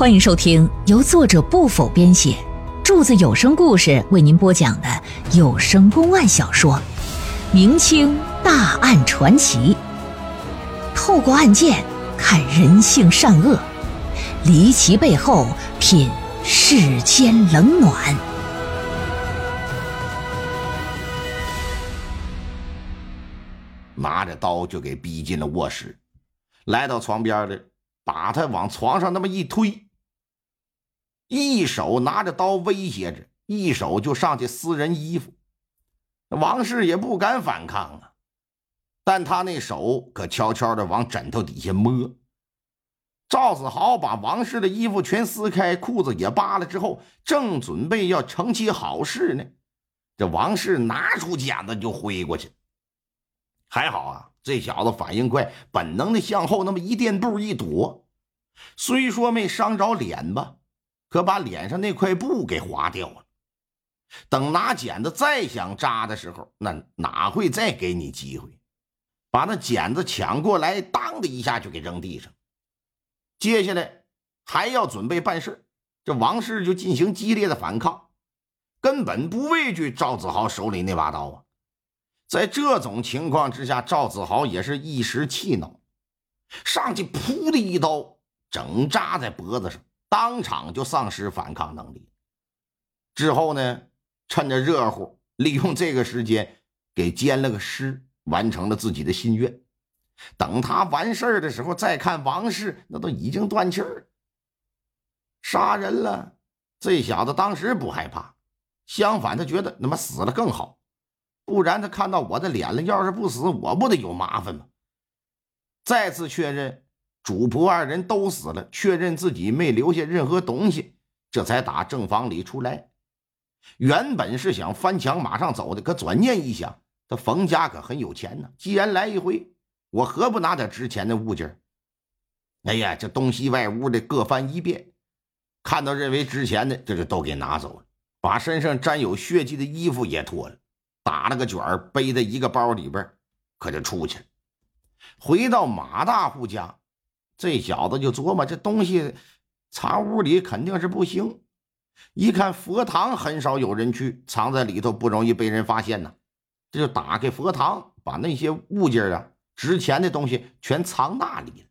欢迎收听由作者不否编写，柱子有声故事为您播讲的有声公案小说《明清大案传奇》，透过案件看人性善恶，离奇背后品世间冷暖。拿着刀就给逼进了卧室，来到床边的，把他往床上那么一推。一手拿着刀威胁着，一手就上去撕人衣服。王氏也不敢反抗啊，但他那手可悄悄的往枕头底下摸。赵子豪把王氏的衣服全撕开，裤子也扒了之后，正准备要成其好事呢，这王氏拿出剪子就挥过去。还好啊，这小子反应快，本能的向后那么一垫步一躲，虽说没伤着脸吧。可把脸上那块布给划掉了。等拿剪子再想扎的时候，那哪会再给你机会？把那剪子抢过来，当的一下就给扔地上。接下来还要准备办事，这王氏就进行激烈的反抗，根本不畏惧赵子豪手里那把刀啊！在这种情况之下，赵子豪也是一时气恼，上去噗的一刀，整扎在脖子上。当场就丧失反抗能力。之后呢，趁着热乎，利用这个时间给煎了个尸，完成了自己的心愿。等他完事儿的时候，再看王氏，那都已经断气儿。杀人了，这小子当时不害怕，相反，他觉得他妈死了更好。不然他看到我的脸了，要是不死，我不得有麻烦吗？再次确认。主仆二人都死了，确认自己没留下任何东西，这才打正房里出来。原本是想翻墙马上走的，可转念一想，他冯家可很有钱呢。既然来一回，我何不拿点值钱的物件？哎呀，这东西外屋的各翻一遍，看到认为值钱的，这就都给拿走了。把身上沾有血迹的衣服也脱了，打了个卷儿，背在一个包里边，可就出去了。回到马大户家。这小子就琢磨这东西藏屋里肯定是不行，一看佛堂很少有人去，藏在里头不容易被人发现呢，这就打开佛堂，把那些物件啊、值钱的东西全藏那里了。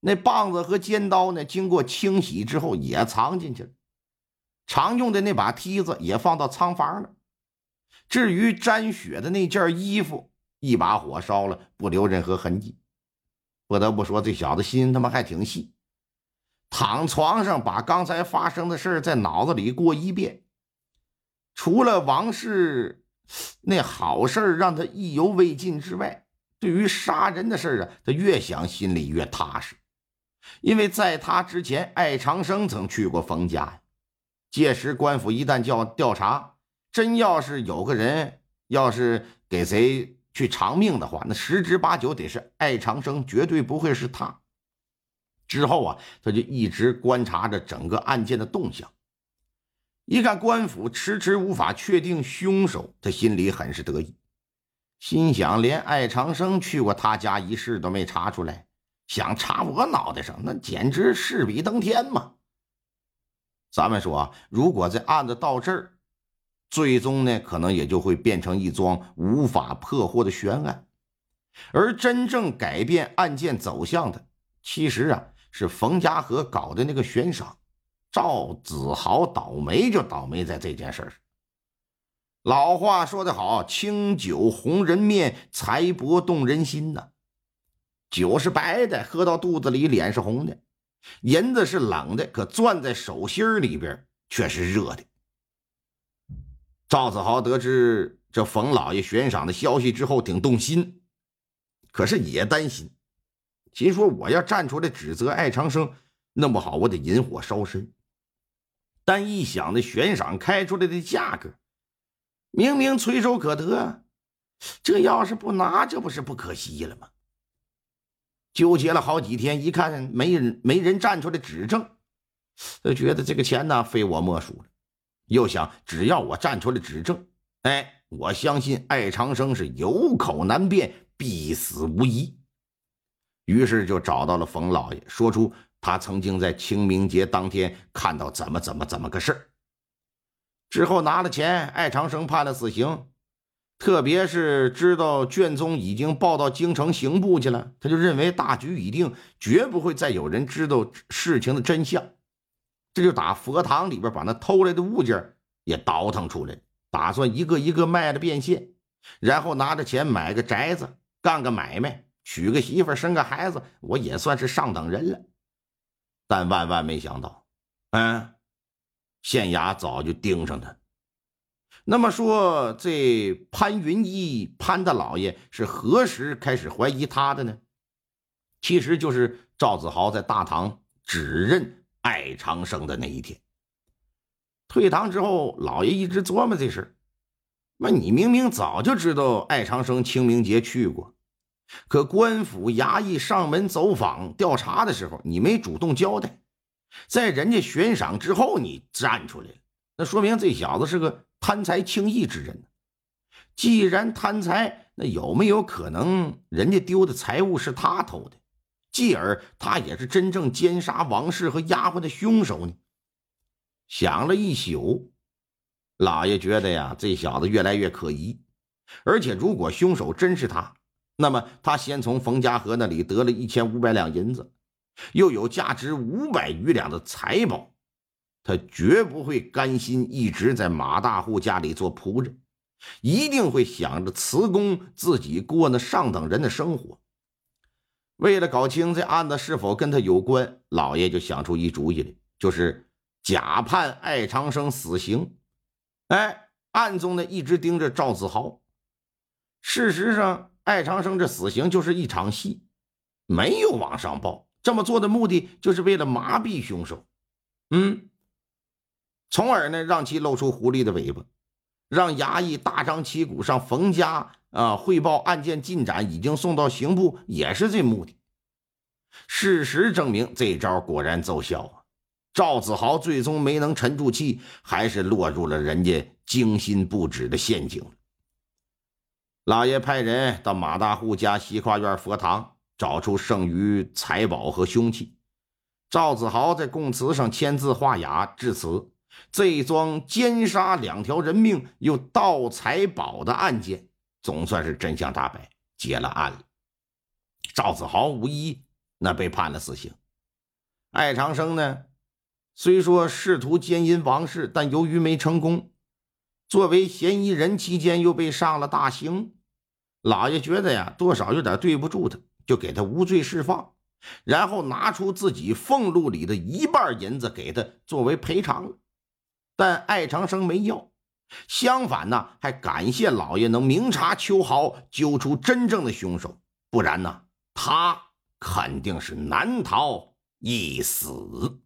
那棒子和尖刀呢，经过清洗之后也藏进去了，常用的那把梯子也放到仓房了。至于沾血的那件衣服，一把火烧了，不留任何痕迹。不得不说，这小子心他妈还挺细。躺床上，把刚才发生的事在脑子里过一遍。除了王氏那好事让他意犹未尽之外，对于杀人的事啊，他越想心里越踏实。因为在他之前，艾长生曾去过冯家呀。届时官府一旦叫调查，真要是有个人要是给谁。去偿命的话，那十之八九得是艾长生，绝对不会是他。之后啊，他就一直观察着整个案件的动向。一看官府迟迟无法确定凶手，他心里很是得意，心想：连艾长生去过他家一事都没查出来，想查我脑袋上，那简直势比登天嘛！咱们说，如果这案子到这儿，最终呢，可能也就会变成一桩无法破获的悬案，而真正改变案件走向的，其实啊是冯家河搞的那个悬赏。赵子豪倒霉就倒霉在这件事上。老话说得好，“清酒红人面，财帛动人心”呐。酒是白的，喝到肚子里脸是红的；银子是冷的，可攥在手心里边却是热的。赵子豪得知这冯老爷悬赏的消息之后，挺动心，可是也担心，心说我要站出来指责艾长生，弄不好我得引火烧身。但一想那悬赏开出来的价格，明明垂手可得，这要是不拿，这不是不可惜了吗？纠结了好几天，一看没人没人站出来指证，就觉得这个钱呢，非我莫属了。又想，只要我站出来指证，哎，我相信艾长生是有口难辩，必死无疑。于是就找到了冯老爷，说出他曾经在清明节当天看到怎么怎么怎么个事。之后拿了钱，艾长生判了死刑。特别是知道卷宗已经报到京城刑部去了，他就认为大局已定，绝不会再有人知道事情的真相。这就打佛堂里边把那偷来的物件也倒腾出来，打算一个一个卖了变现，然后拿着钱买个宅子，干个买卖，娶个媳妇，生个孩子，我也算是上等人了。但万万没想到，嗯，县衙早就盯上他。那么说，这潘云一潘大老爷是何时开始怀疑他的呢？其实就是赵子豪在大堂指认艾长生的那一天。退堂之后，老爷一直琢磨这事儿那你明明早就知道艾长生清明节去过，可官府衙役上门走访调查的时候，你没主动交代，在人家悬赏之后你站出来了，那说明这小子是个。贪财轻义之人，既然贪财，那有没有可能人家丢的财物是他偷的？继而他也是真正奸杀王氏和丫鬟的凶手呢？想了一宿，老爷觉得呀，这小子越来越可疑。而且，如果凶手真是他，那么他先从冯家河那里得了一千五百两银子，又有价值五百余两的财宝。他绝不会甘心一直在马大户家里做仆人，一定会想着辞工，自己过那上等人的生活。为了搞清这案子是否跟他有关，老爷就想出一主意来，就是假判艾长生死刑。哎，暗中呢一直盯着赵子豪。事实上，艾长生这死刑就是一场戏，没有往上报。这么做的目的就是为了麻痹凶手。嗯。从而呢，让其露出狐狸的尾巴，让衙役大张旗鼓上冯家啊汇报案件进展，已经送到刑部，也是这目的。事实证明，这招果然奏效啊！赵子豪最终没能沉住气，还是落入了人家精心布置的陷阱。老爷派人到马大户家西跨院佛堂，找出剩余财宝和凶器。赵子豪在供词上签字画押致辞。这桩奸杀两条人命又盗财宝的案件，总算是真相大白，结了案了。赵子豪无疑那被判了死刑。艾长生呢，虽说试图奸淫王氏，但由于没成功，作为嫌疑人期间又被上了大刑。老爷觉得呀，多少有点对不住他，就给他无罪释放，然后拿出自己俸禄里的一半银子给他作为赔偿。但艾长生没要，相反呢，还感谢老爷能明察秋毫，揪出真正的凶手，不然呢，他肯定是难逃一死。